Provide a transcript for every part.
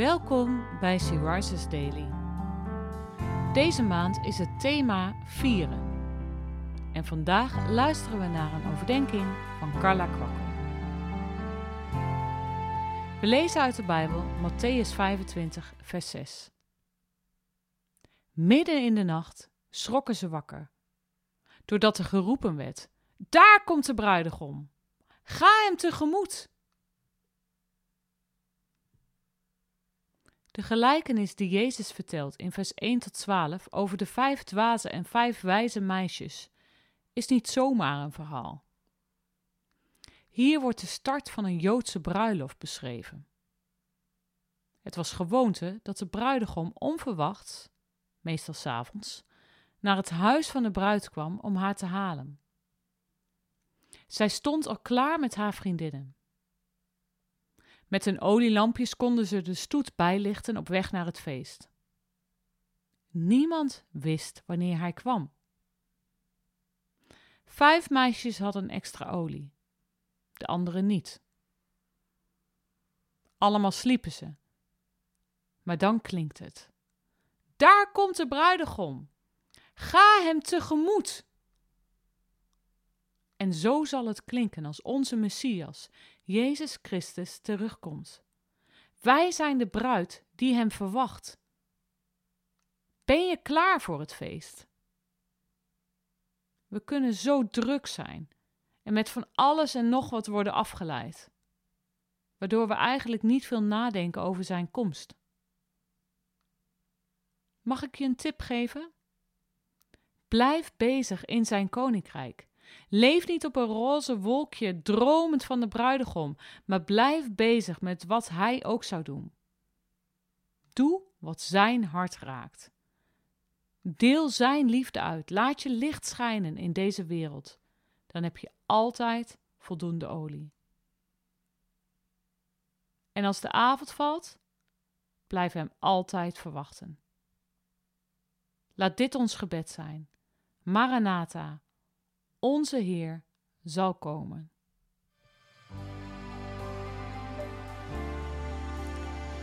Welkom bij Sea Rises Daily. Deze maand is het thema vieren. En vandaag luisteren we naar een overdenking van Carla Kwakkel. We lezen uit de Bijbel Matthäus 25, vers 6. Midden in de nacht schrokken ze wakker, doordat er geroepen werd: Daar komt de bruidegom! Ga hem tegemoet! De gelijkenis die Jezus vertelt in vers 1 tot 12 over de vijf dwaze en vijf wijze meisjes is niet zomaar een verhaal. Hier wordt de start van een Joodse bruiloft beschreven. Het was gewoonte dat de bruidegom onverwachts, meestal s'avonds, naar het huis van de bruid kwam om haar te halen. Zij stond al klaar met haar vriendinnen. Met hun olielampjes konden ze de stoet bijlichten op weg naar het feest. Niemand wist wanneer hij kwam. Vijf meisjes hadden extra olie, de andere niet. Allemaal sliepen ze. Maar dan klinkt het: Daar komt de bruidegom! Ga hem tegemoet! En zo zal het klinken als onze Messias, Jezus Christus, terugkomt. Wij zijn de bruid die hem verwacht. Ben je klaar voor het feest? We kunnen zo druk zijn en met van alles en nog wat worden afgeleid, waardoor we eigenlijk niet veel nadenken over zijn komst. Mag ik je een tip geven? Blijf bezig in zijn koninkrijk. Leef niet op een roze wolkje, dromend van de bruidegom, maar blijf bezig met wat hij ook zou doen. Doe wat zijn hart raakt. Deel zijn liefde uit. Laat je licht schijnen in deze wereld. Dan heb je altijd voldoende olie. En als de avond valt, blijf hem altijd verwachten. Laat dit ons gebed zijn. Maranatha, onze Heer zal komen.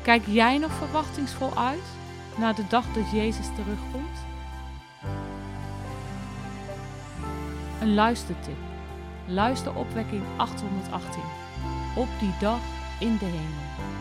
Kijk jij nog verwachtingsvol uit naar de dag dat Jezus terugkomt? Een luistertip. Luister opwekking 818. Op die dag in de hemel.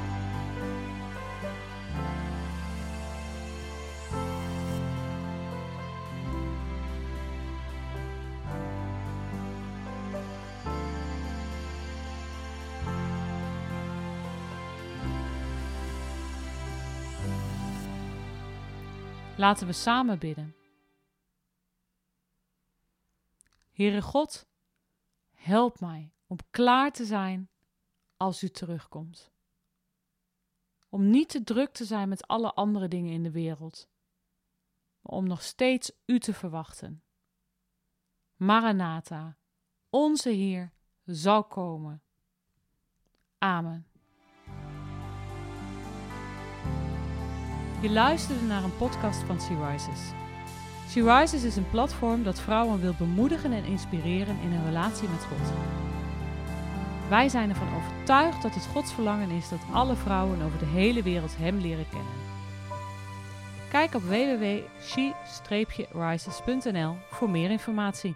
Laten we samen bidden. Heere God, help mij om klaar te zijn als u terugkomt. Om niet te druk te zijn met alle andere dingen in de wereld, maar om nog steeds u te verwachten. Maranatha, onze Heer, zal komen. Amen. Je luisterde naar een podcast van Sea Rises. Sea Rises is een platform dat vrouwen wil bemoedigen en inspireren in hun relatie met God. Wij zijn ervan overtuigd dat het Gods verlangen is dat alle vrouwen over de hele wereld Hem leren kennen. Kijk op www.she-rises.nl voor meer informatie.